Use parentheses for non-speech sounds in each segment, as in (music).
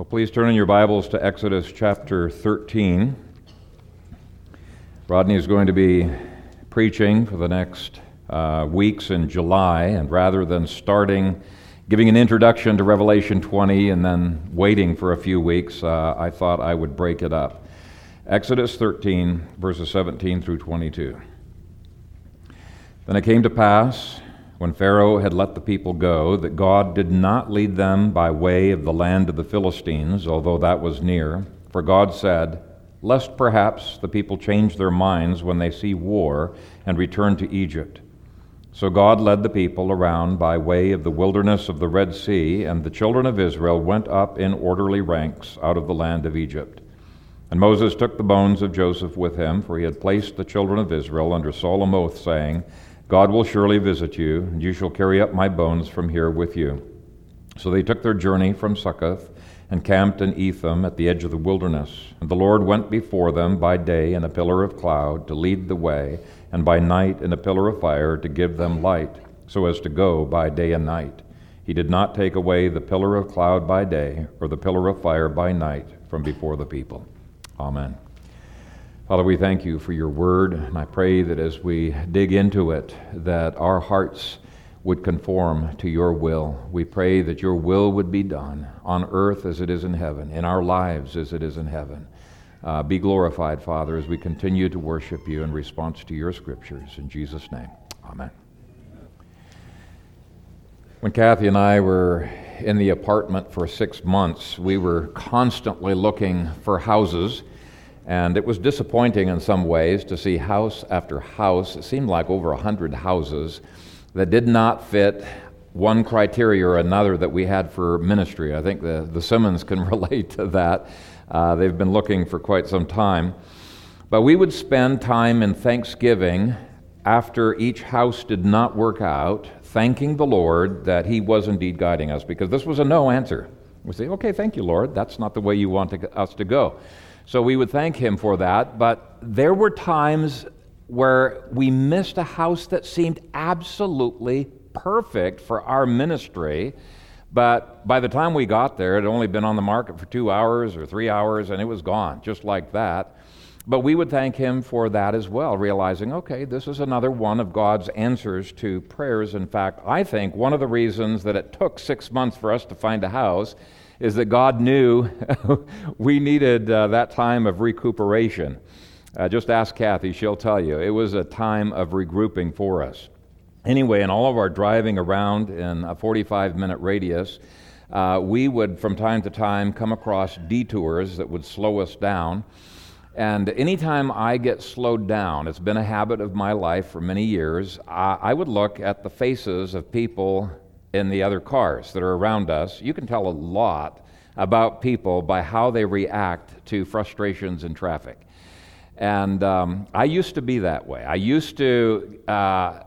Well, please turn in your Bibles to Exodus chapter 13. Rodney is going to be preaching for the next uh, weeks in July, and rather than starting giving an introduction to Revelation 20 and then waiting for a few weeks, uh, I thought I would break it up. Exodus 13, verses 17 through 22. Then it came to pass when Pharaoh had let the people go, that God did not lead them by way of the land of the Philistines, although that was near. For God said, Lest perhaps the people change their minds when they see war and return to Egypt. So God led the people around by way of the wilderness of the Red Sea, and the children of Israel went up in orderly ranks out of the land of Egypt. And Moses took the bones of Joseph with him, for he had placed the children of Israel under solemn oath, saying, God will surely visit you, and you shall carry up my bones from here with you. So they took their journey from Succoth and camped in Etham at the edge of the wilderness. And the Lord went before them by day in a pillar of cloud to lead the way, and by night in a pillar of fire to give them light, so as to go by day and night. He did not take away the pillar of cloud by day or the pillar of fire by night from before the people. Amen. Father, we thank you for your word, and I pray that as we dig into it, that our hearts would conform to your will. We pray that your will would be done on earth as it is in heaven, in our lives as it is in heaven. Uh, be glorified, Father, as we continue to worship you in response to your scriptures. In Jesus' name, amen. When Kathy and I were in the apartment for six months, we were constantly looking for houses and it was disappointing in some ways to see house after house. It seemed like over a hundred houses that did not fit one criteria or another that we had for ministry. I think the, the Simmons can (laughs) relate to that. Uh, they've been looking for quite some time. But we would spend time in Thanksgiving after each house did not work out, thanking the Lord that He was indeed guiding us, because this was a no answer. We say, okay, thank you, Lord. That's not the way you want to, us to go. So we would thank him for that. But there were times where we missed a house that seemed absolutely perfect for our ministry. But by the time we got there, it had only been on the market for two hours or three hours, and it was gone, just like that. But we would thank him for that as well, realizing, okay, this is another one of God's answers to prayers. In fact, I think one of the reasons that it took six months for us to find a house is that God knew (laughs) we needed uh, that time of recuperation. Uh, just ask Kathy, she'll tell you. It was a time of regrouping for us. Anyway, in all of our driving around in a 45 minute radius, uh, we would from time to time come across detours that would slow us down. And anytime I get slowed down, it's been a habit of my life for many years, I, I would look at the faces of people in the other cars that are around us, you can tell a lot about people by how they react to frustrations in traffic. And um, I used to be that way. I used to, uh,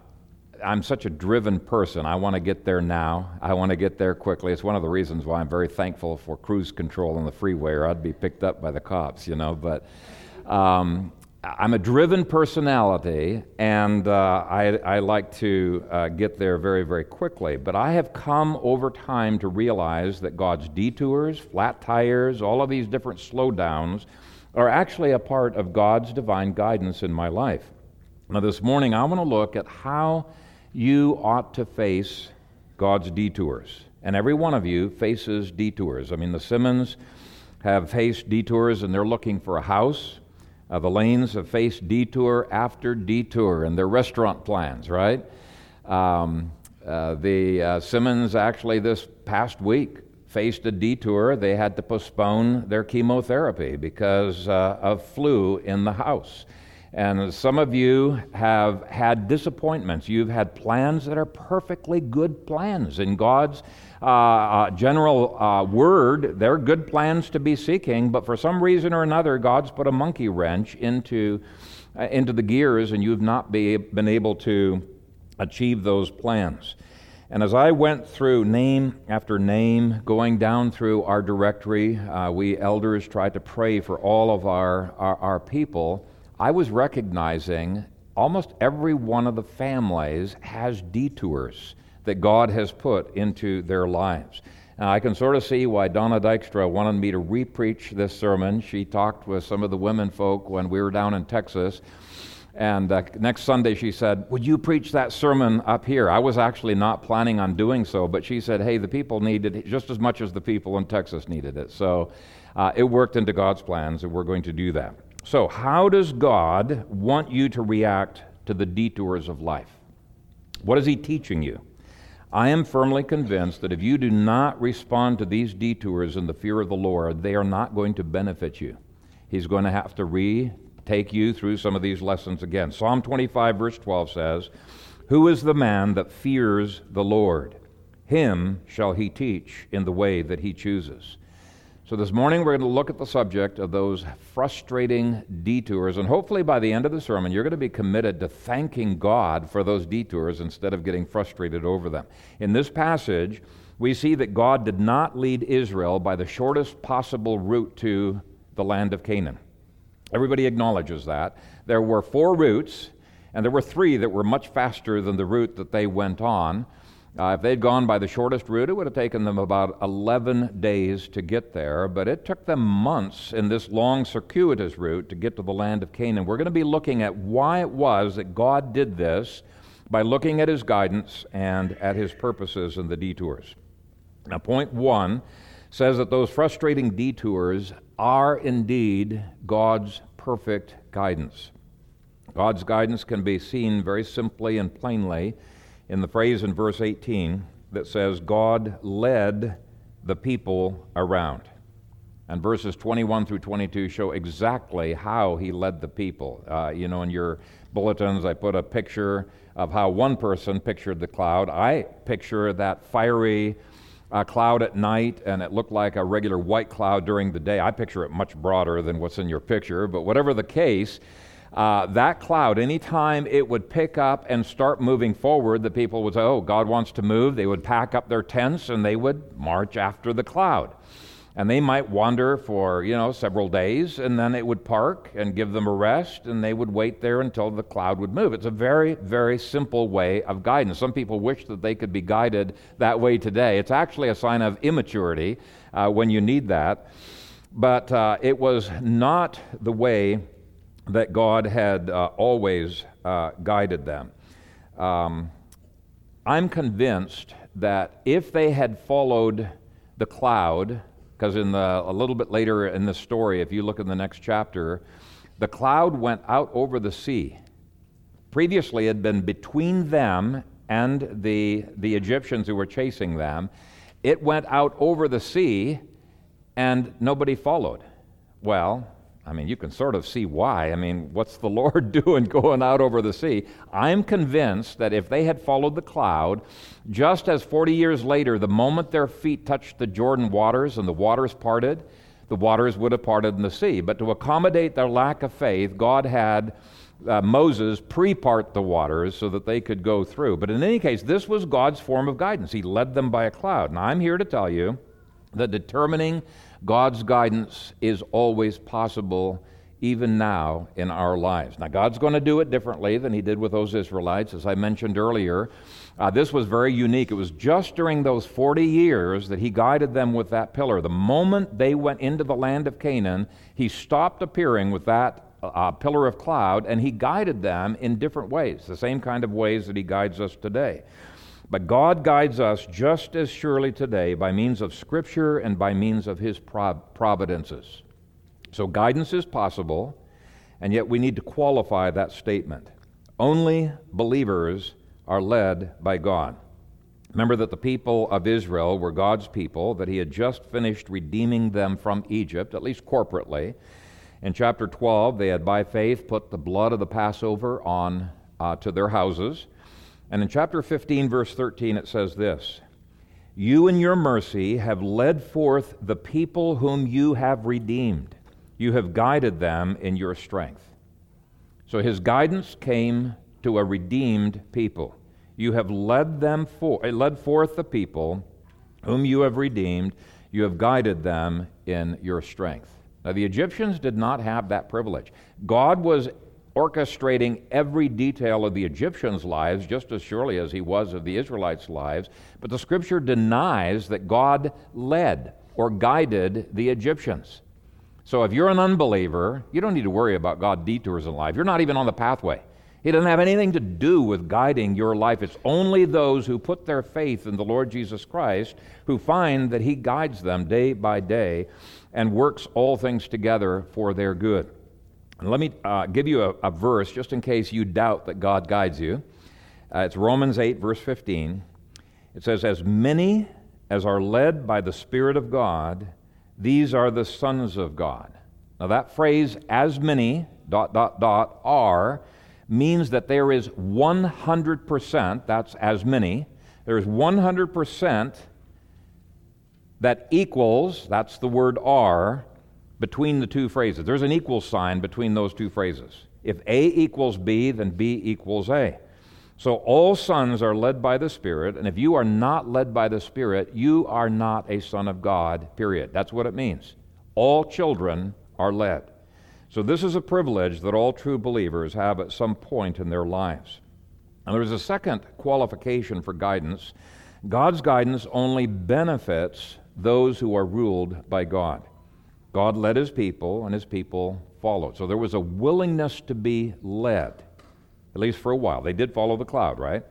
I'm such a driven person. I want to get there now. I want to get there quickly. It's one of the reasons why I'm very thankful for cruise control on the freeway, or I'd be picked up by the cops, you know. But um, I'm a driven personality, and uh, I, I, like to uh, get there very, very quickly. But I have come over time to realize that God's detours, flat tires, all of these different slowdowns are actually a part of God's divine guidance in my life. Now, this morning, I want to look at how you ought to face God's detours. And every one of you faces detours. I mean, the Simmons have faced detours, and they're looking for a house uh, the lanes have faced detour after detour in their restaurant plans, right? Um, uh, the uh, Simmons actually this past week faced a detour. They had to postpone their chemotherapy because uh, of flu in the house. And some of you have had disappointments. You've had plans that are perfectly good plans in God's uh, uh, general uh, word, they're good plans to be seeking, but for some reason or another, God's put a monkey wrench into, uh, into the gears, and you've not be, been able to achieve those plans. And as I went through name after name, going down through our directory, uh, we elders tried to pray for all of our, our, our people. I was recognizing almost every one of the families has detours that God has put into their lives. Now, I can sort of see why Donna Dykstra wanted me to repreach this sermon. She talked with some of the women folk when we were down in Texas. And uh, next Sunday, she said, Would you preach that sermon up here? I was actually not planning on doing so, but she said, Hey, the people needed it just as much as the people in Texas needed it. So uh, it worked into God's plans, and we're going to do that. So, how does God want you to react to the detours of life? What is He teaching you? I am firmly convinced that if you do not respond to these detours in the fear of the Lord, they are not going to benefit you. He's going to have to re take you through some of these lessons again. Psalm 25, verse 12 says, Who is the man that fears the Lord? Him shall he teach in the way that he chooses. So, this morning we're going to look at the subject of those frustrating detours, and hopefully by the end of the sermon, you're going to be committed to thanking God for those detours instead of getting frustrated over them. In this passage, we see that God did not lead Israel by the shortest possible route to the land of Canaan. Everybody acknowledges that. There were four routes, and there were three that were much faster than the route that they went on. Uh, if they'd gone by the shortest route, it would have taken them about 11 days to get there, but it took them months in this long, circuitous route to get to the land of Canaan. We're going to be looking at why it was that God did this by looking at his guidance and at his purposes in the detours. Now, point one says that those frustrating detours are indeed God's perfect guidance. God's guidance can be seen very simply and plainly in the phrase in verse 18 that says, God led the people around. And verses 21 through 22 show exactly how he led the people. Uh, you know, in your bulletins, I put a picture of how one person pictured the cloud. I picture that fiery, a cloud at night and it looked like a regular white cloud during the day. I picture it much broader than what's in your picture, but whatever the case, uh, that cloud, anytime it would pick up and start moving forward, the people would say, Oh, God wants to move. They would pack up their tents and they would march after the cloud. And they might wander for you know several days and then it would park and give them a rest and they would wait there until the cloud would move. It's a very very simple way of guidance. Some people wish that they could be guided that way today. It's actually a sign of immaturity uh, when you need that. But uh, it was not the way that god had uh, always uh, guided them um, i'm convinced that if they had followed the cloud because in the, a little bit later in the story, if you look in the next chapter, the cloud went out over the sea. Previously, it had been between them and the, the Egyptians who were chasing them. It went out over the sea, and nobody followed. Well, I mean, you can sort of see why. I mean, what's the (laughs) Lord doing going out over the sea? I'm convinced that if they had followed the cloud, just as 40 years later, the moment their feet touched the Jordan waters and the waters parted, the waters would have parted in the sea. But to accommodate their lack of faith, God had uh, Moses pre part the waters so that they could go through. But in any case, this was God's form of guidance. He led them by a cloud. Now, I'm here to tell you that determining God's guidance is always possible even now in our lives. Now, God's going to do it differently than He did with those Israelites. As I mentioned earlier, uh, this was very unique. It was just during those 40 years that He guided them with that pillar. The moment they went into the land of Canaan, He stopped appearing with that uh, pillar of cloud and He guided them in different ways, the same kind of ways that He guides us today. But God guides us just as surely today by means of Scripture and by means of His providences. So guidance is possible, and yet we need to qualify that statement. Only believers are led by God. Remember that the people of Israel were God's people, that He had just finished redeeming them from Egypt, at least corporately. In chapter 12, they had by faith put the blood of the Passover on uh, to their houses. And in chapter 15, verse 13, it says this You in your mercy have led forth the people whom you have redeemed. You have guided them in your strength. So his guidance came to a redeemed people. You have led them for, eh, led forth the people whom you have redeemed. You have guided them in your strength. Now, the Egyptians did not have that privilege. God was orchestrating every detail of the Egyptians' lives just as surely as he was of the Israelites' lives. But the scripture denies that God led or guided the Egyptians. So if you're an unbeliever, you don't need to worry about God detours in life. You're not even on the pathway. He doesn't have anything to do with guiding your life. It's only those who put their faith in the Lord Jesus Christ who find that He guides them day by day and works all things together for their good. And let me uh, give you a, a, verse just in case you doubt that God guides you. Uh, it's Romans 8, verse 15. It says, As many as are led by the Spirit of God, these are the sons of God. Now, that phrase, as many, dot, dot, dot, are, means that there is 100%, that's as many, there is 100% that equals, that's the word are, between the two phrases. There's an equal sign between those two phrases. If A equals B, then B equals A. So all sons are led by the Spirit, and if you are not led by the Spirit, you are not a son of God, period. That's what it means. All children are led. So this is a privilege that all true believers have at some point in their lives. And there's a second qualification for guidance God's guidance only benefits those who are ruled by God. God led his people, and his people followed. So there was a willingness to be led at least for a while. They did follow the cloud, right?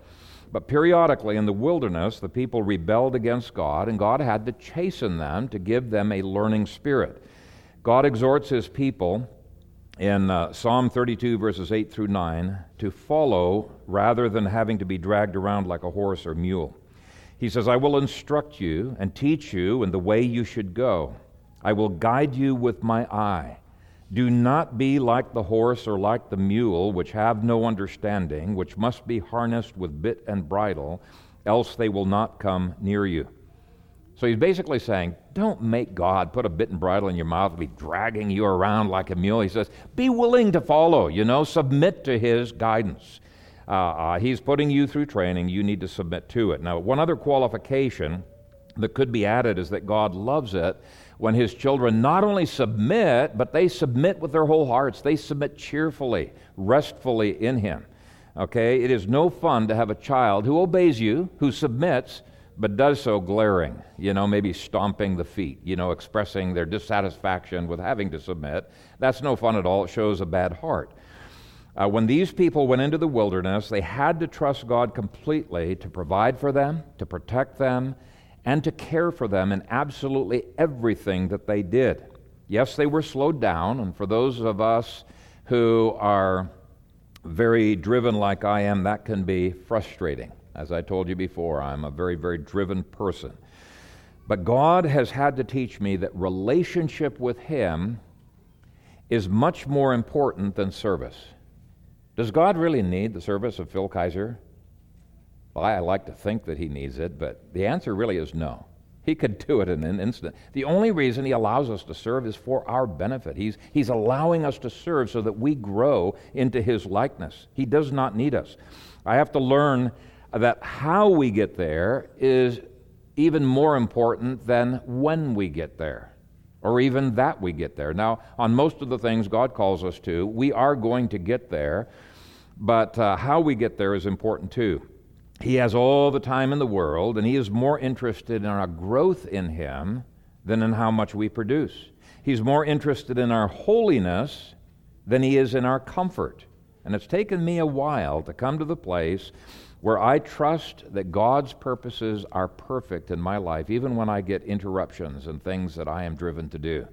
But periodically in the wilderness, the people rebelled against God, and God had to chasten them to give them a learning spirit. God exhorts his people in uh, Psalm 32, verses 8 through 9, to follow rather than having to be dragged around like a horse or mule. He says, I will instruct you and teach you in the way you should go. I will guide you with my eye. Do not be like the horse or like the mule, which have no understanding, which must be harnessed with bit and bridle, else they will not come near you. So he's basically saying, don't make God put a bit and bridle in your mouth be dragging you around like a mule. He says, be willing to follow, you know, submit to his guidance. Uh, uh, he's putting you through training, you need to submit to it. Now, one other qualification that could be added is that God loves it when his children not only submit, but they submit with their whole hearts. They submit cheerfully, restfully in him. Okay? It is no fun to have a child who obeys you, who submits, but does so glaring, you know, maybe stomping the feet, you know, expressing their dissatisfaction with having to submit. That's no fun at all. It shows a bad heart. Uh, when these people went into the wilderness, they had to trust God completely to provide for them, to protect them, and to care for them in absolutely everything that they did. Yes, they were slowed down, and for those of us who are very driven like I am, that can be frustrating. As I told you before, I'm a very, very driven person. But God has had to teach me that relationship with Him is much more important than service. Does God really need the service of Phil Kayser? Well, I like to think that he needs it, but the answer really is no. He could do it in an instant. The only reason he allows us to serve is for our benefit. He's, he's allowing us to serve so that we grow into his likeness. He does not need us. I have to learn that how we get there is even more important than when we get there, or even that we get there. Now, on most of the things God calls us to, we are going to get there, but uh, how we get there is important too. He has all the time in the world, and He is more interested in our growth in Him than in how much we produce. He's more interested in our holiness than He is in our comfort. And it's taken me a while to come to the place where I trust that God's purposes are perfect in my life, even when I get interruptions and things that I am driven to do.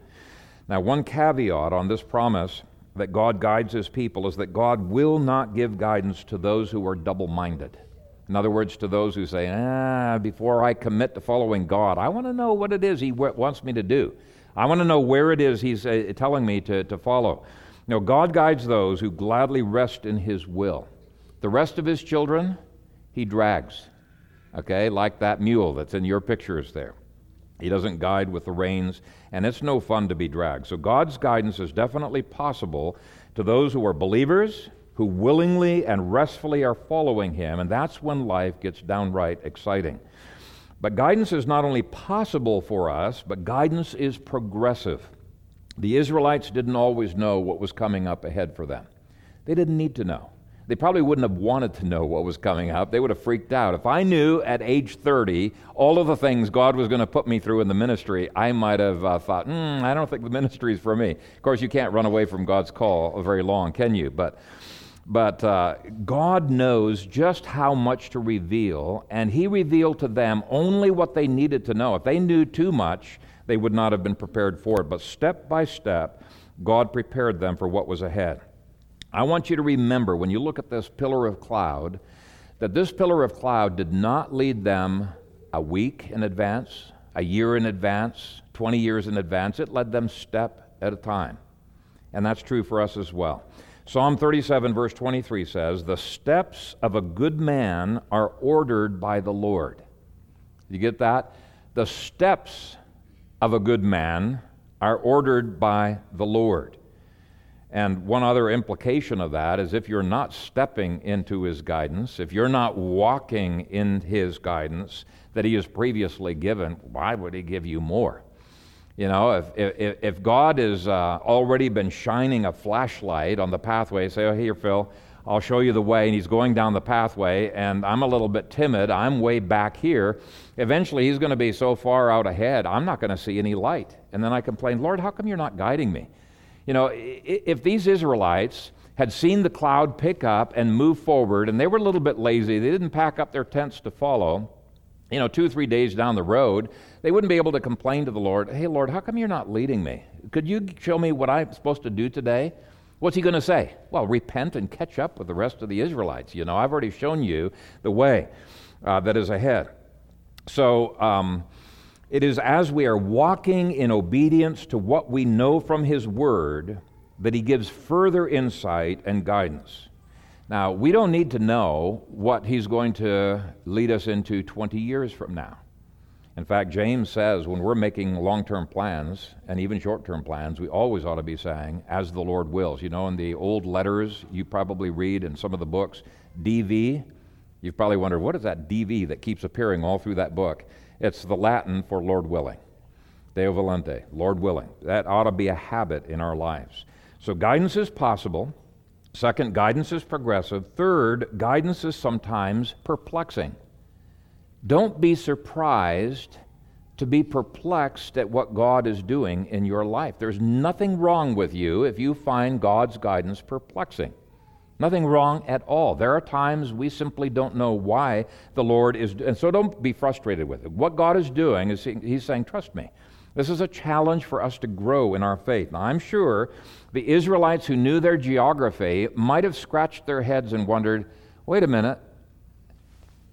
Now, one caveat on this promise that God guides His people is that God will not give guidance to those who are double minded. In other words, to those who say, ah, before I commit to following God, I want to know what it is He wants me to do. I want to know where it is He's uh, telling me to, to follow. You know, God guides those who gladly rest in His will. The rest of His children, He drags, okay, like that mule that's in your pictures there. He doesn't guide with the reins, and it's no fun to be dragged. So God's guidance is definitely possible to those who are believers who willingly and restfully are following Him, and that's when life gets downright exciting. But guidance is not only possible for us, but guidance is progressive. The Israelites didn't always know what was coming up ahead for them. They didn't need to know. They probably wouldn't have wanted to know what was coming up. They would have freaked out. If I knew at age 30 all of the things God was going to put me through in the ministry, I might have uh, thought, mm, I don't think the ministry is for me. Of course, you can't run away from God's call very long, can you? But, but uh, God knows just how much to reveal, and He revealed to them only what they needed to know. If they knew too much, they would not have been prepared for it. But step by step, God prepared them for what was ahead. I want you to remember when you look at this pillar of cloud that this pillar of cloud did not lead them a week in advance, a year in advance, 20 years in advance. It led them step at a time. And that's true for us as well. Psalm 37, verse 23 says, The steps of a good man are ordered by the Lord. You get that? The steps of a good man are ordered by the Lord. And one other implication of that is if you're not stepping into his guidance, if you're not walking in his guidance that he has previously given, why would he give you more? You know, if, if, if God has uh, already been shining a flashlight on the pathway, say, oh, here, Phil, I'll show you the way, and he's going down the pathway, and I'm a little bit timid, I'm way back here. Eventually, he's going to be so far out ahead, I'm not going to see any light. And then I complain, Lord, how come you're not guiding me? You know, if these Israelites had seen the cloud pick up and move forward, and they were a little bit lazy, they didn't pack up their tents to follow, you know, two or three days down the road, they wouldn't be able to complain to the Lord, Hey, Lord, how come you're not leading me? Could you show me what I'm supposed to do today? What's he going to say? Well, repent and catch up with the rest of the Israelites. You know, I've already shown you the way uh, that is ahead. So, um, it is as we are walking in obedience to what we know from His Word that He gives further insight and guidance. Now, we don't need to know what He's going to lead us into 20 years from now. In fact, James says when we're making long term plans and even short term plans, we always ought to be saying, as the Lord wills. You know, in the old letters you probably read in some of the books, DV, you've probably wondered, what is that DV that keeps appearing all through that book? It's the Latin for Lord willing. Deo volente, Lord willing. That ought to be a habit in our lives. So guidance is possible. Second, guidance is progressive. Third, guidance is sometimes perplexing. Don't be surprised to be perplexed at what God is doing in your life. There's nothing wrong with you if you find God's guidance perplexing. Nothing wrong at all. There are times we simply don't know why the Lord is, and so don't be frustrated with it. What God is doing is He's saying, Trust me. This is a challenge for us to grow in our faith. Now, I'm sure the Israelites who knew their geography might have scratched their heads and wondered, wait a minute,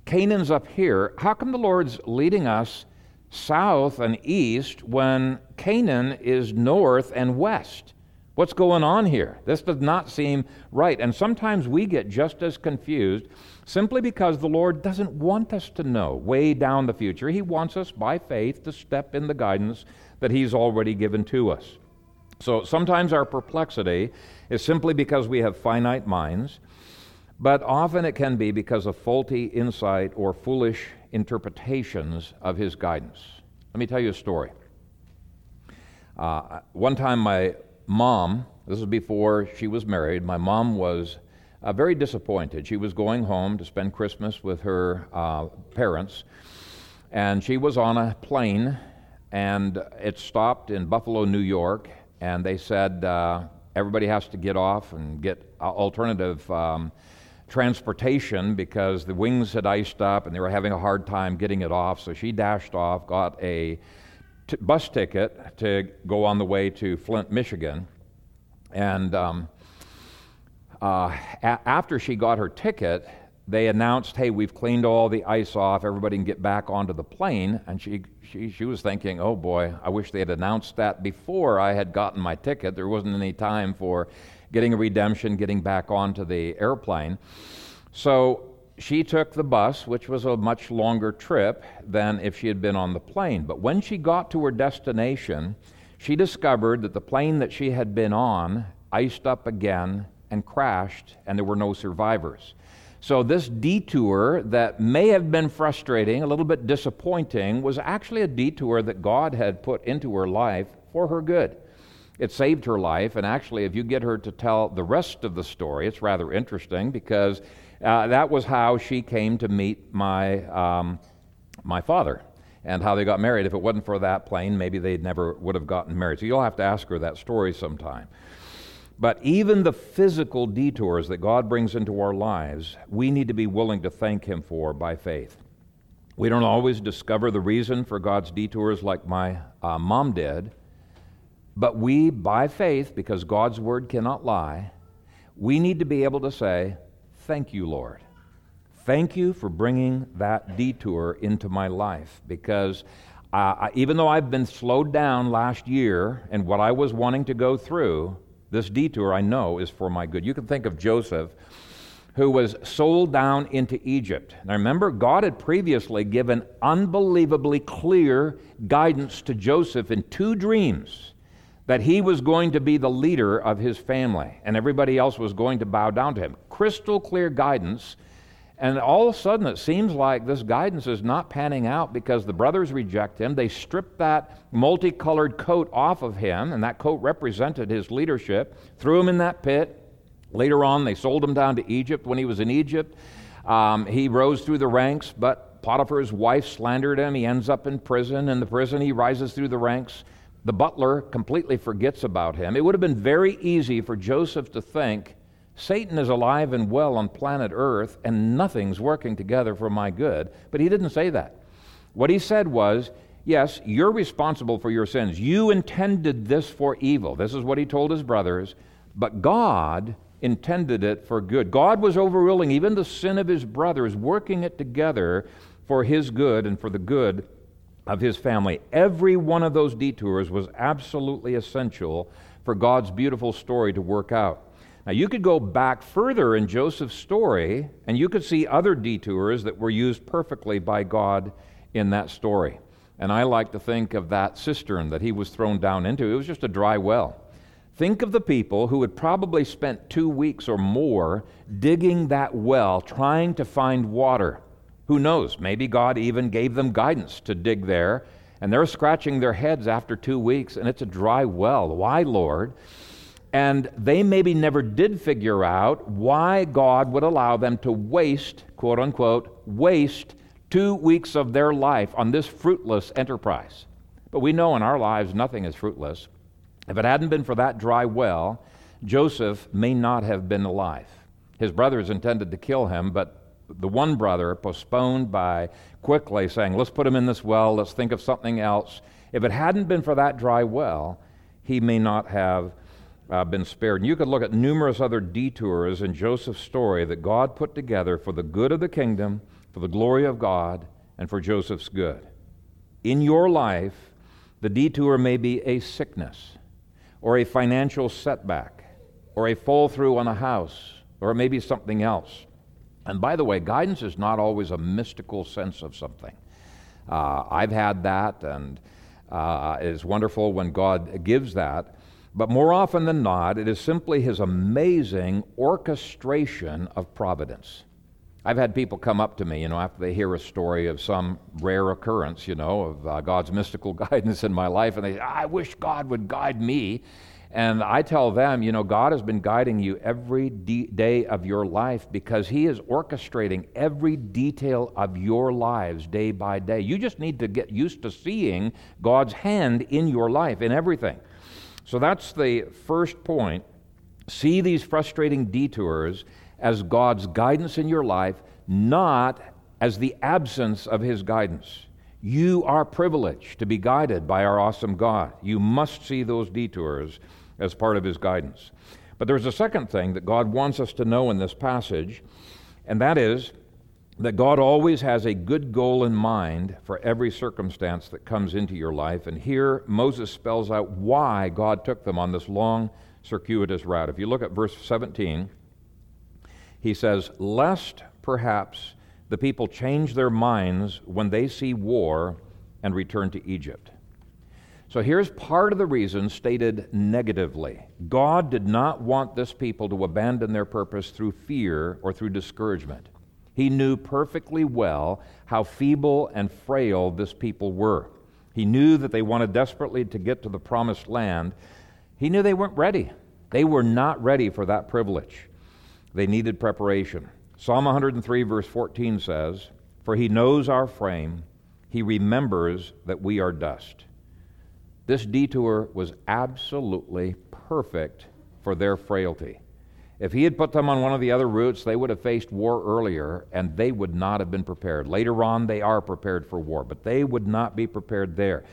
Canaan's up here. How come the Lord's leading us south and east when Canaan is north and west? What's going on here? This does not seem right. And sometimes we get just as confused simply because the Lord doesn't want us to know way down the future. He wants us by faith to step in the guidance that He's already given to us. So sometimes our perplexity is simply because we have finite minds, but often it can be because of faulty insight or foolish interpretations of His guidance. Let me tell you a story. Uh, one time, my mom, this was before she was married, my mom was uh, very disappointed. She was going home to spend Christmas with her uh, parents, and she was on a plane, and it stopped in Buffalo, New York, and they said uh, everybody has to get off and get alternative. Um, transportation because the wings had iced up and they were having a hard time getting it off. So she dashed off, got a t- bus ticket to go on the way to Flint, Michigan. And um, uh, a- after she got her ticket, they announced, hey, we've cleaned all the ice off, everybody can get back onto the plane. And she, she, she was thinking, oh boy, I wish they had announced that before I had gotten my ticket. There wasn't any time for getting a redemption, getting back onto the airplane. So she took the bus, which was a much longer trip than if she had been on the plane. But when she got to her destination, she discovered that the plane that she had been on iced up again and crashed, and there were no survivors. So, this detour that may have been frustrating, a little bit disappointing, was actually a detour that God had put into her life for her good. It saved her life, and actually, if you get her to tell the rest of the story, it's rather interesting because uh, that was how she came to meet my, um, my father and how they got married. If it wasn't for that plane, maybe they never would have gotten married. So you'll have to ask her that story sometime. But even the physical detours that God brings into our lives, we need to be willing to thank Him for by faith. We don't always discover the reason for God's detours like my uh, mom did, but we, by faith, because God's word cannot lie, we need to be able to say, Thank you, Lord. Thank you for bringing that detour into my life because uh, even though I've been slowed down last year and what I was wanting to go through, this detour I know is for my good. You can think of Joseph who was sold down into Egypt. Now remember, God had previously given unbelievably clear guidance to Joseph in two dreams that he was going to be the leader of his family and everybody else was going to bow down to him. Crystal clear guidance. And all of a sudden, it seems like this guidance is not panning out because the brothers reject him. They strip that multicolored coat off of him, and that coat represented his leadership, threw him in that pit. Later on, they sold him down to Egypt. When he was in Egypt, um, he rose through the ranks, but Potiphar's wife slandered him. He ends up in prison. In the prison, he rises through the ranks. The butler completely forgets about him. It would have been very easy for Joseph to think Satan is alive and well on planet Earth and nothing's working together for my good. But he didn't say that. What he said was, Yes, you're responsible for your sins. You intended this for evil. This is what he told his brothers. But God intended it for good. God was overruling even the sin of his brothers, working it together for his good and for the good of his family. Every one of those detours was absolutely essential for God's beautiful story to work out. Now, you could go back further in Joseph's story, and you could see other detours that were used perfectly by God in that story. And I like to think of that cistern that he was thrown down into. It was just a dry well. Think of the people who had probably spent two weeks or more digging that well, trying to find water. Who knows? Maybe God even gave them guidance to dig there, and they're scratching their heads after two weeks, and it's a dry well. Why, Lord? And they maybe never did figure out why God would allow them to waste, quote unquote, waste two weeks of their life on this fruitless enterprise. But we know in our lives nothing is fruitless. If it hadn't been for that dry well, Joseph may not have been alive. His brothers intended to kill him, but the one brother postponed by quickly saying, Let's put him in this well, let's think of something else. If it hadn't been for that dry well, he may not have uh, been spared. And you could look at numerous other detours in Joseph's story that God put together for the good of the kingdom, for the glory of God, and for Joseph's good. In your life, the detour may be a sickness, or a financial setback, or a fall through on a house, or it may be something else. And by the way, guidance is not always a mystical sense of something. Uh, I've had that, and uh, it is wonderful when God gives that. But more often than not, it is simply His amazing orchestration of providence. I've had people come up to me, you know, after they hear a story of some rare occurrence, you know, of uh, God's mystical (laughs) guidance in my life, and they say, I wish God would guide me. And I tell them, you know, God has been guiding you every de- day of your life because He is orchestrating every detail of your lives day by day. You just need to get used to seeing God's hand in your life, in everything. So that's the first point. See these frustrating detours as God's guidance in your life, not as the absence of His guidance. You are privileged to be guided by our awesome God. You must see those detours as part of his guidance. But there's a second thing that God wants us to know in this passage, and that is that God always has a good goal in mind for every circumstance that comes into your life. And here Moses spells out why God took them on this long, circuitous route. If you look at verse 17, he says, Lest perhaps the people change their minds when they see war and return to Egypt. So here's part of the reason stated negatively God did not want this people to abandon their purpose through fear or through discouragement. He knew perfectly well how feeble and frail this people were. He knew that they wanted desperately to get to the promised land. He knew they weren't ready. They were not ready for that privilege. They needed preparation. Psalm 103, verse 14 says, For he knows our frame, he remembers that we are dust. This detour was absolutely perfect for their frailty. If he had put them on one of the other routes, they would have faced war earlier and they would not have been prepared. Later on, they are prepared for war, but they would not be prepared there.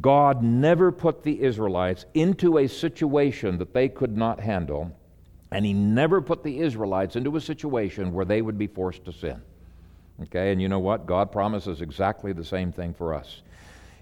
God never put the Israelites into a situation that they could not handle, and he never put the Israelites into a situation where they would be forced to sin. Okay, and you know what? God promises exactly the same thing for us.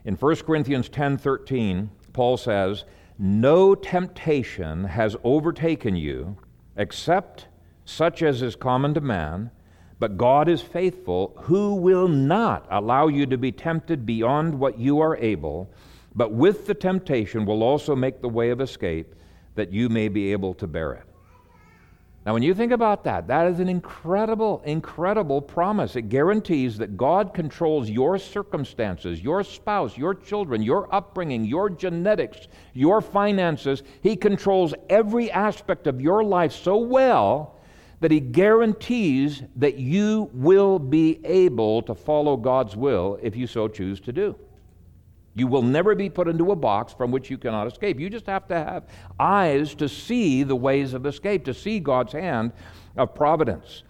In 1 Corinthians 10:13, Paul says, No temptation has overtaken you except such as is common to man. But God is faithful, who will not allow you to be tempted beyond what you are able, but with the temptation will also make the way of escape that you may be able to bear it. Now, when you think about that, that is an incredible, incredible promise. It guarantees that God controls your circumstances, your spouse, your children, your upbringing, your genetics, your finances. He controls every aspect of your life so well that He guarantees that you will be able to follow God's will if you so choose to do. You will never be put into a box from which you cannot escape. You just have to have eyes to see the ways of escape, to see God's hand of providence.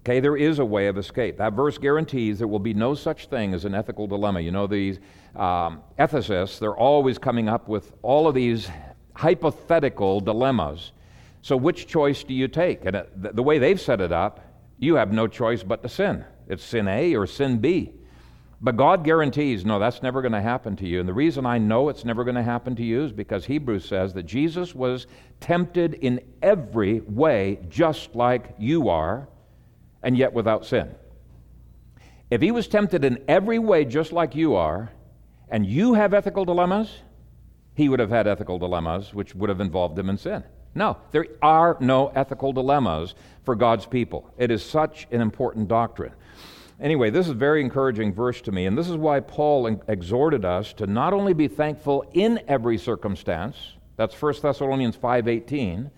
Okay, there is a way of escape. That verse guarantees there will be no such thing as an ethical dilemma. You know, these um, ethicists, they're always coming up with all of these hypothetical dilemmas. So, which choice do you take? And it, the way they've set it up, you have no choice but to sin. It's sin A or sin B. But God guarantees, no, that's never going to happen to you. And the reason I know it's never going to happen to you is because Hebrews says that Jesus was tempted in every way just like you are, and yet without sin. If he was tempted in every way just like you are, and you have ethical dilemmas, he would have had ethical dilemmas which would have involved him in sin. No, there are no ethical dilemmas for God's people. It is such an important doctrine. Anyway, this is a very encouraging verse to me, and this is why Paul exhorted us to not only be thankful in every circumstance, that's 1 Thessalonians 5:18,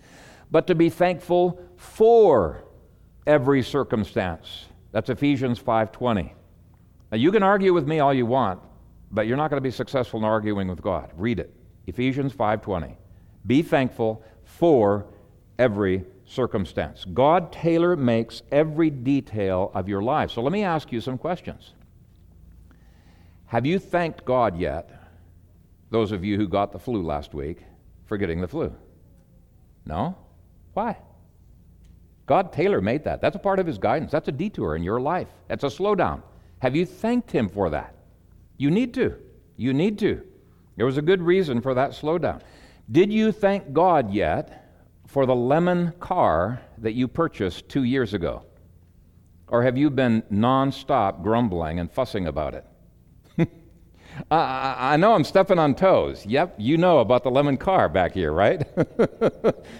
but to be thankful for every circumstance. That's Ephesians 5:20. Now you can argue with me all you want, but you're not going to be successful in arguing with God. Read it. Ephesians 5:20. Be thankful for every circumstance. God tailor makes every detail of your life. So let me ask you some questions. Have you thanked God yet, those of you who got the flu last week, for getting the flu? No? Why? God tailor made that. That's a part of His guidance. That's a detour in your life. That's a slowdown. Have you thanked Him for that? You need to. You need to. There was a good reason for that slowdown. Did you thank God yet for the lemon car that you purchased two years ago? Or have you been nonstop grumbling and fussing about it? (laughs) I, I, know I'm stepping on toes. Yep, you know about the lemon car back here, right?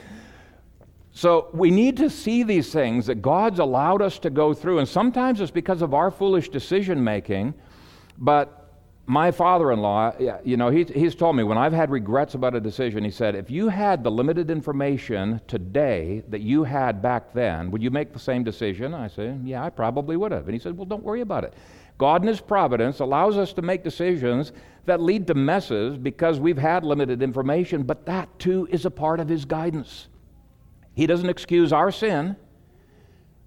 (laughs) so we need to see these things that God's allowed us to go through, and sometimes it's because of our foolish decision making, but my father in law, you know, he, he's told me when I've had regrets about a decision, he said, if you had the limited information today that you had back then, would you make the same decision? I said, yeah, I probably would have. And he said, well, don't worry about it. God in His providence allows us to make decisions that lead to messes because we've had limited information, but that too is a part of His guidance. He doesn't excuse our sin,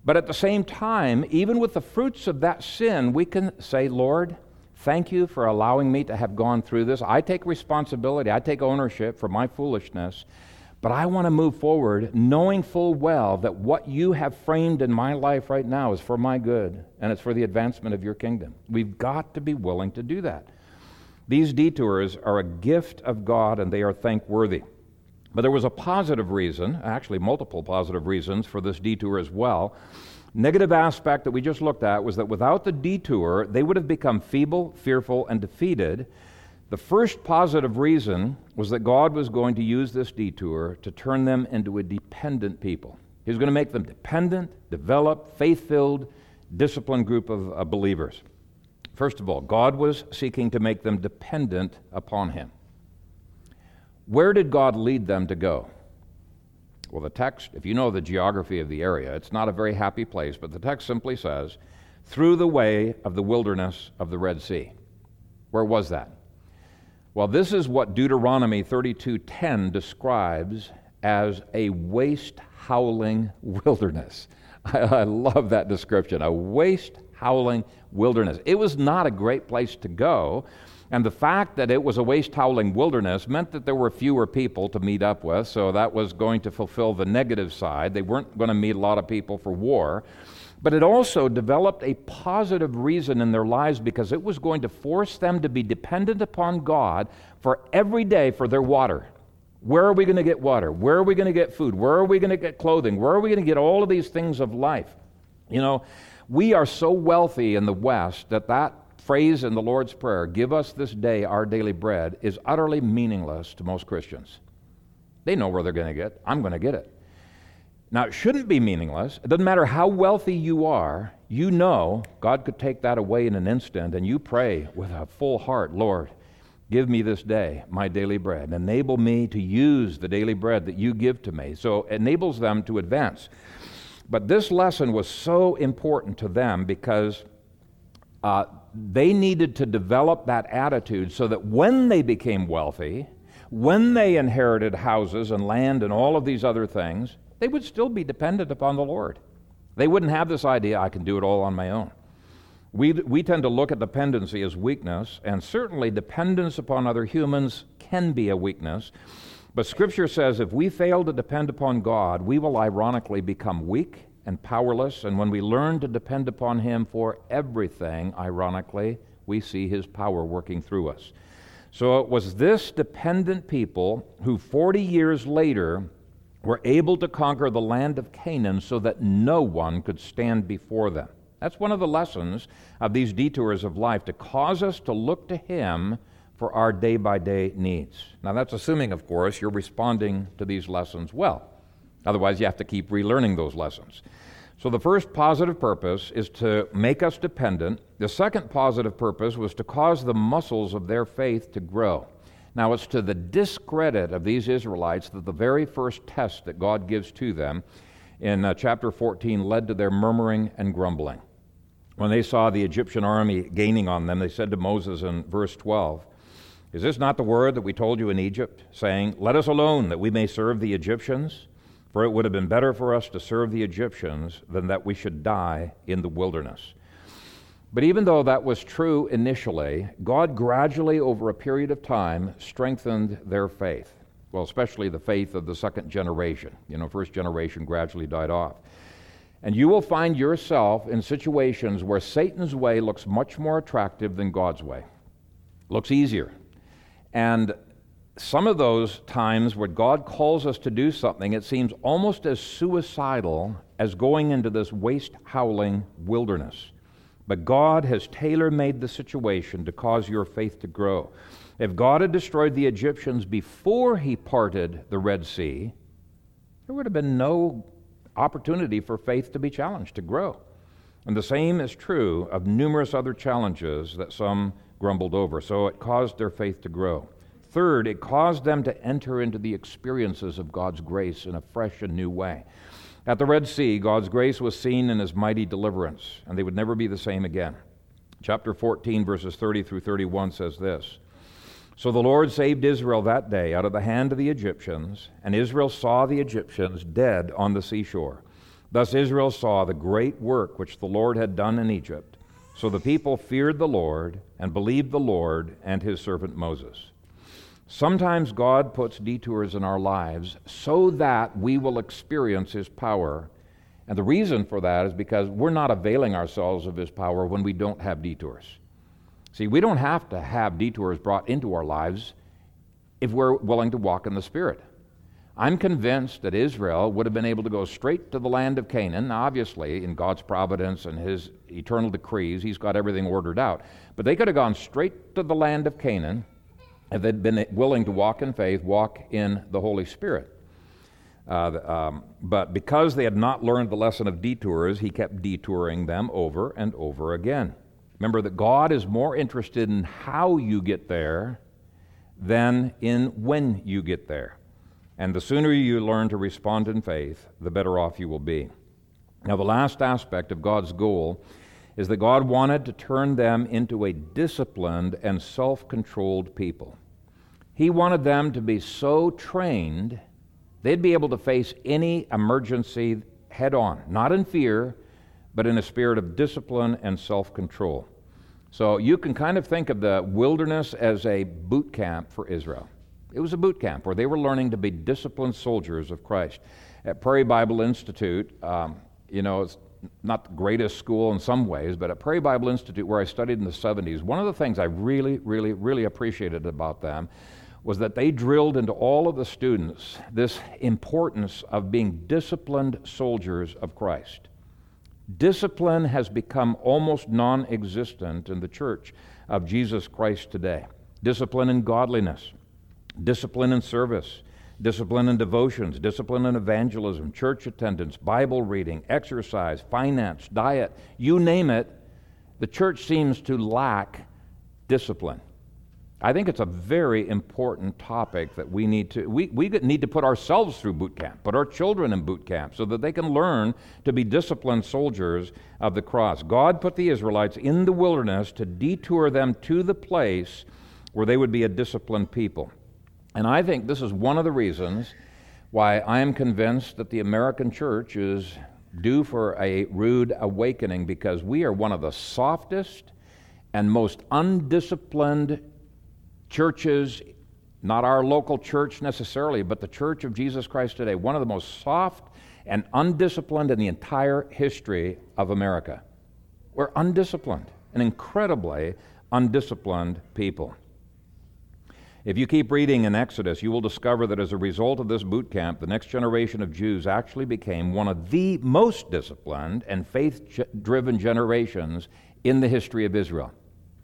but at the same time, even with the fruits of that sin, we can say, Lord, Thank you for allowing me to have gone through this. I take responsibility, I take ownership for my foolishness, but I want to move forward knowing full well that what you have framed in my life right now is for my good and it's for the advancement of your kingdom. We've got to be willing to do that. These detours are a gift of God and they are thankworthy. But there was a positive reason, actually, multiple positive reasons for this detour as well. Negative aspect that we just looked at was that without the detour, they would have become feeble, fearful, and defeated. The first positive reason was that God was going to use this detour to turn them into a dependent people. He was going to make them dependent, developed, faith filled, disciplined group of, of believers. First of all, God was seeking to make them dependent upon Him. Where did God lead them to go? Well, the text, if you know the geography of the area, it's not a very happy place, but the text simply says, through the way of the wilderness of the Red Sea. Where was that? Well, this is what Deuteronomy 32:10 describes as a waste howling wilderness. (laughs) I, I, love that description, a waste howling wilderness. It was not a great place to go, and the fact that it was a waste howling wilderness meant that there were fewer people to meet up with, so that was going to fulfill the negative side. They weren't going to meet a lot of people for war. But it also developed a positive reason in their lives because it was going to force them to be dependent upon God for every day for their water. Where are we going to get water? Where are we going to get food? Where are we going to get clothing? Where are we going to get all of these things of life? You know, we are so wealthy in the West that that phrase in the Lord's Prayer, give us this day our daily bread, is utterly meaningless to most Christians. They know where they're going to get. I'm going to get it. Now, it shouldn't be meaningless. It doesn't matter how wealthy you are, you know God could take that away in an instant, and you pray with a full heart, Lord, give me this day my daily bread. Enable me to use the daily bread that you give to me. So it enables them to advance. But this lesson was so important to them because uh, they needed to develop that attitude so that when they became wealthy, when they inherited houses and land and all of these other things, they would still be dependent upon the Lord. They wouldn't have this idea, I can do it all on my own. We, we tend to look at dependency as weakness, and certainly dependence upon other humans can be a weakness. But Scripture says if we fail to depend upon God, we will ironically become weak and powerless. And when we learn to depend upon Him for everything, ironically, we see His power working through us. So it was this dependent people who 40 years later were able to conquer the land of Canaan so that no one could stand before them. That's one of the lessons of these detours of life, to cause us to look to Him for our day by day needs. Now, that's assuming, of course, you're responding to these lessons well. Otherwise, you have to keep relearning those lessons. So, the first positive purpose is to make us dependent. The second positive purpose was to cause the muscles of their faith to grow. Now, it's to the discredit of these Israelites that the very first test that God gives to them in uh, chapter 14 led to their murmuring and grumbling. When they saw the Egyptian army gaining on them, they said to Moses in verse 12, Is this not the word that we told you in Egypt, saying, Let us alone that we may serve the Egyptians? For it would have been better for us to serve the Egyptians than that we should die in the wilderness. But even though that was true initially, God gradually, over a period of time, strengthened their faith. Well, especially the faith of the second generation. You know, first generation gradually died off. And you will find yourself in situations where Satan's way looks much more attractive than God's way, looks easier. And some of those times where God calls us to do something, it seems almost as suicidal as going into this waste howling wilderness. But God has tailor made the situation to cause your faith to grow. If God had destroyed the Egyptians before he parted the Red Sea, there would have been no opportunity for faith to be challenged, to grow. And the same is true of numerous other challenges that some grumbled over. So it caused their faith to grow. Third, it caused them to enter into the experiences of God's grace in a fresh and new way. At the Red Sea, God's grace was seen in his mighty deliverance, and they would never be the same again. Chapter 14, verses 30 through 31 says this So the Lord saved Israel that day out of the hand of the Egyptians, and Israel saw the Egyptians dead on the seashore. Thus Israel saw the great work which the Lord had done in Egypt. So the people feared the Lord and believed the Lord and his servant Moses. Sometimes God puts detours in our lives so that we will experience His power. And the reason for that is because we're not availing ourselves of His power when we don't have detours. See, we don't have to have detours brought into our lives if we're willing to walk in the Spirit. I'm convinced that Israel would have been able to go straight to the land of Canaan. Obviously, in God's providence and His eternal decrees, He's got everything ordered out. But they could have gone straight to the land of Canaan if they'd been willing to walk in faith, walk in the Holy Spirit. Uh, um, but because they had not learned the lesson of detours, he kept detouring them over and over again. Remember that God is more interested in how you get there than in when you get there. And the sooner you learn to respond in faith, the better off you will be. Now, the last aspect of God's goal is that God wanted to turn them into a disciplined and self controlled people. He wanted them to be so trained they'd be able to face any emergency head on, not in fear, but in a spirit of discipline and self control. So you can kind of think of the wilderness as a boot camp for Israel. It was a boot camp where they were learning to be disciplined soldiers of Christ. At Prairie Bible Institute, um, you know, it's not the greatest school in some ways, but at Prairie Bible Institute, where I studied in the 70s, one of the things I really, really, really appreciated about them was that they drilled into all of the students this importance of being disciplined soldiers of Christ. Discipline has become almost non existent in the church of Jesus Christ today. Discipline in godliness, discipline in service, discipline in devotions, discipline in evangelism, church attendance, Bible reading, exercise, finance, diet, you name it, the church seems to lack discipline. I think it's a very important topic that we need to we, we need to put ourselves through boot camp, put our children in boot camp so that they can learn to be disciplined soldiers of the cross. God put the Israelites in the wilderness to detour them to the place where they would be a disciplined people. And I think this is one of the reasons why I am convinced that the American church is due for a rude awakening because we are one of the softest and most undisciplined churches, not our local church necessarily, but the church of Jesus Christ today, one of the most soft and undisciplined in the entire history of America. We're undisciplined, an incredibly undisciplined people. If you keep reading in Exodus, you will discover that as a result of this boot camp, the next generation of Jews actually became one of the most disciplined and faith driven generations in the history of Israel.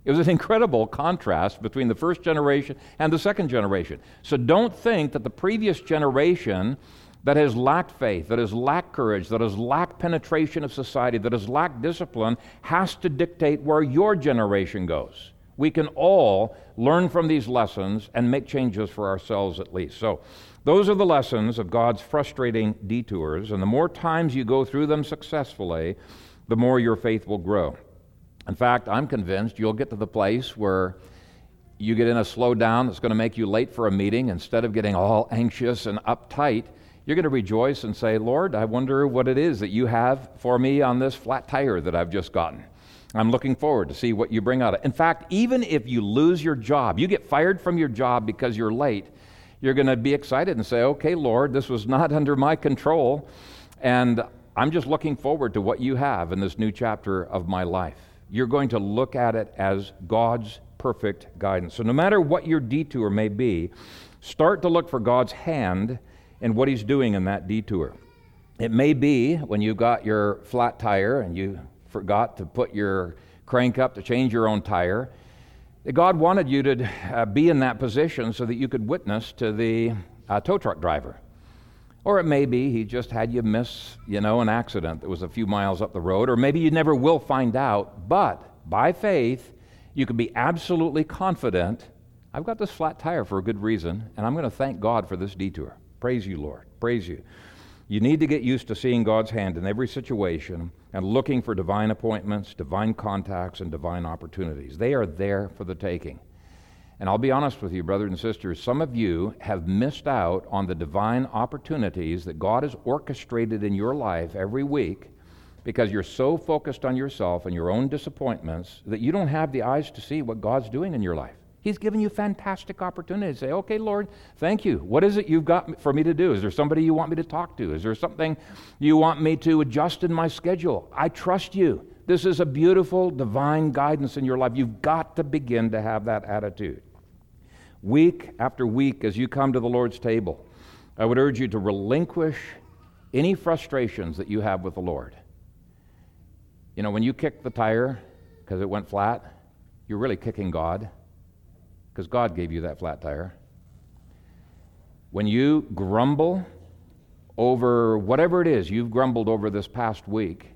It was an incredible contrast between the first generation and the second generation. So don't think that the previous generation that has lacked faith, that has lacked courage, that has lacked penetration of society, that has lacked discipline, has to dictate where your generation goes. We can all learn from these lessons and make changes for ourselves at least. So, those are the lessons of God's frustrating detours, and the more times you go through them successfully, the more your faith will grow. In fact, I'm convinced you'll get to the place where you get in a slowdown that's going to make you late for a meeting. Instead of getting all anxious and uptight, you're going to rejoice and say, Lord, I wonder what it is that you have for me on this flat tire that I've just gotten. I'm looking forward to see what you bring out of it. In fact, even if you lose your job, you get fired from your job because you're late, you're going to be excited and say, okay, Lord, this was not (laughs) under my control, and I'm just looking forward to what you have in this new chapter of my life you're going to look at it as God's perfect guidance. So, no matter what your detour may be, start to look for God's hand in what He's doing in that detour. It may be when you got your flat tire and you forgot to put your crank up to change your own tire, that God wanted you to uh, be in that position so that you could witness to the uh, tow truck driver. Or it may be he just had you miss, you know, an accident that was a few miles up the road, or maybe you never will find out. But by faith, you can be absolutely confident I've got this flat tire for a good reason, and I'm going to thank God for this detour. Praise you, Lord. Praise you. You need to get used to seeing God's hand in every situation and looking for divine appointments, divine contacts, and divine opportunities. They are there for the taking. And I'll be honest with you, brothers and sisters, some of you have missed out on the divine opportunities that God has orchestrated in your life every week because you're so focused on yourself and your own disappointments that you don't have the eyes to see what God's doing in your life. He's given you fantastic opportunities. Say, okay, Lord, thank you. What is it you've got for me to do? Is there somebody you want me to talk to? Is there something you want me to adjust in my schedule? I trust you. This is a beautiful divine guidance in your life. You've got to begin to have that attitude week after week as you come to the Lord's table, I would urge you to relinquish any frustrations that you have with the Lord. You know, when you kick the tire because it went flat, you're really kicking God because God gave you that flat tire. When you grumble over whatever it is you've grumbled over this past week,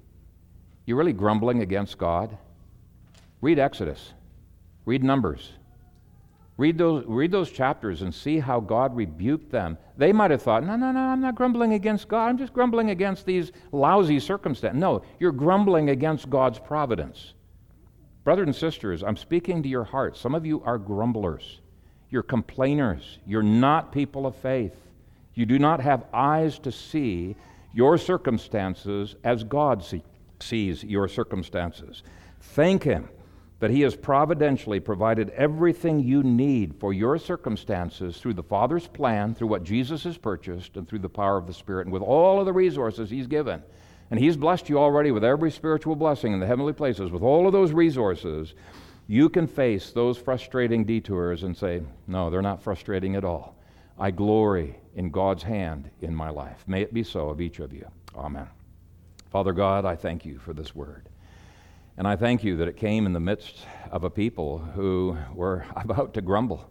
you're really grumbling against God. Read Exodus, read Numbers. Read those, read those chapters and see how God rebuked them. They might have thought, no, no, no, I'm not grumbling against God. I'm just grumbling against these lousy circumstances. No, you're grumbling against God's providence. Brothers and sisters, I'm speaking to your hearts. Some of you are grumblers. You're complainers. You're not people of faith. You do not have eyes to see your circumstances as God see, sees your circumstances. Thank Him that He has providentially provided everything you need for your circumstances through the Father's plan, through what Jesus has purchased, and through the power of the Spirit, and with all of the resources He's given. And He's blessed you already with every spiritual blessing in the heavenly places. With all of those resources, you can face those frustrating detours and say, No, they're not frustrating at all. I glory in God's hand in my life. May it be so of each of you. Amen. Father God, I thank you for this word. And I thank you that it came in the midst of a people who were (laughs) about to grumble.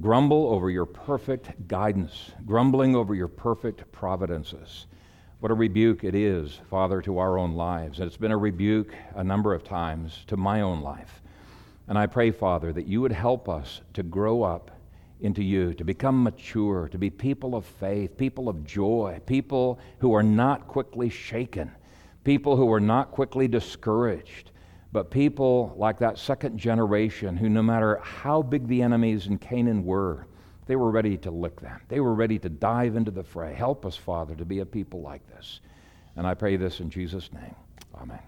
Grumble over your perfect guidance, grumbling over your perfect providences. What a rebuke it is, Father, to our own lives. And it's been a rebuke a number of times to my own life. And I pray, Father, that you would help us to grow up into you, to become mature, to be people of faith, people of joy, people who are not quickly shaken people who were not quickly discouraged, but people like that second generation who, no matter how big the enemies in Canaan were, they were ready to lick them. They were ready to dive into the fray. Help us, Father, to be a people like this. And I pray this in Jesus' name. Amen.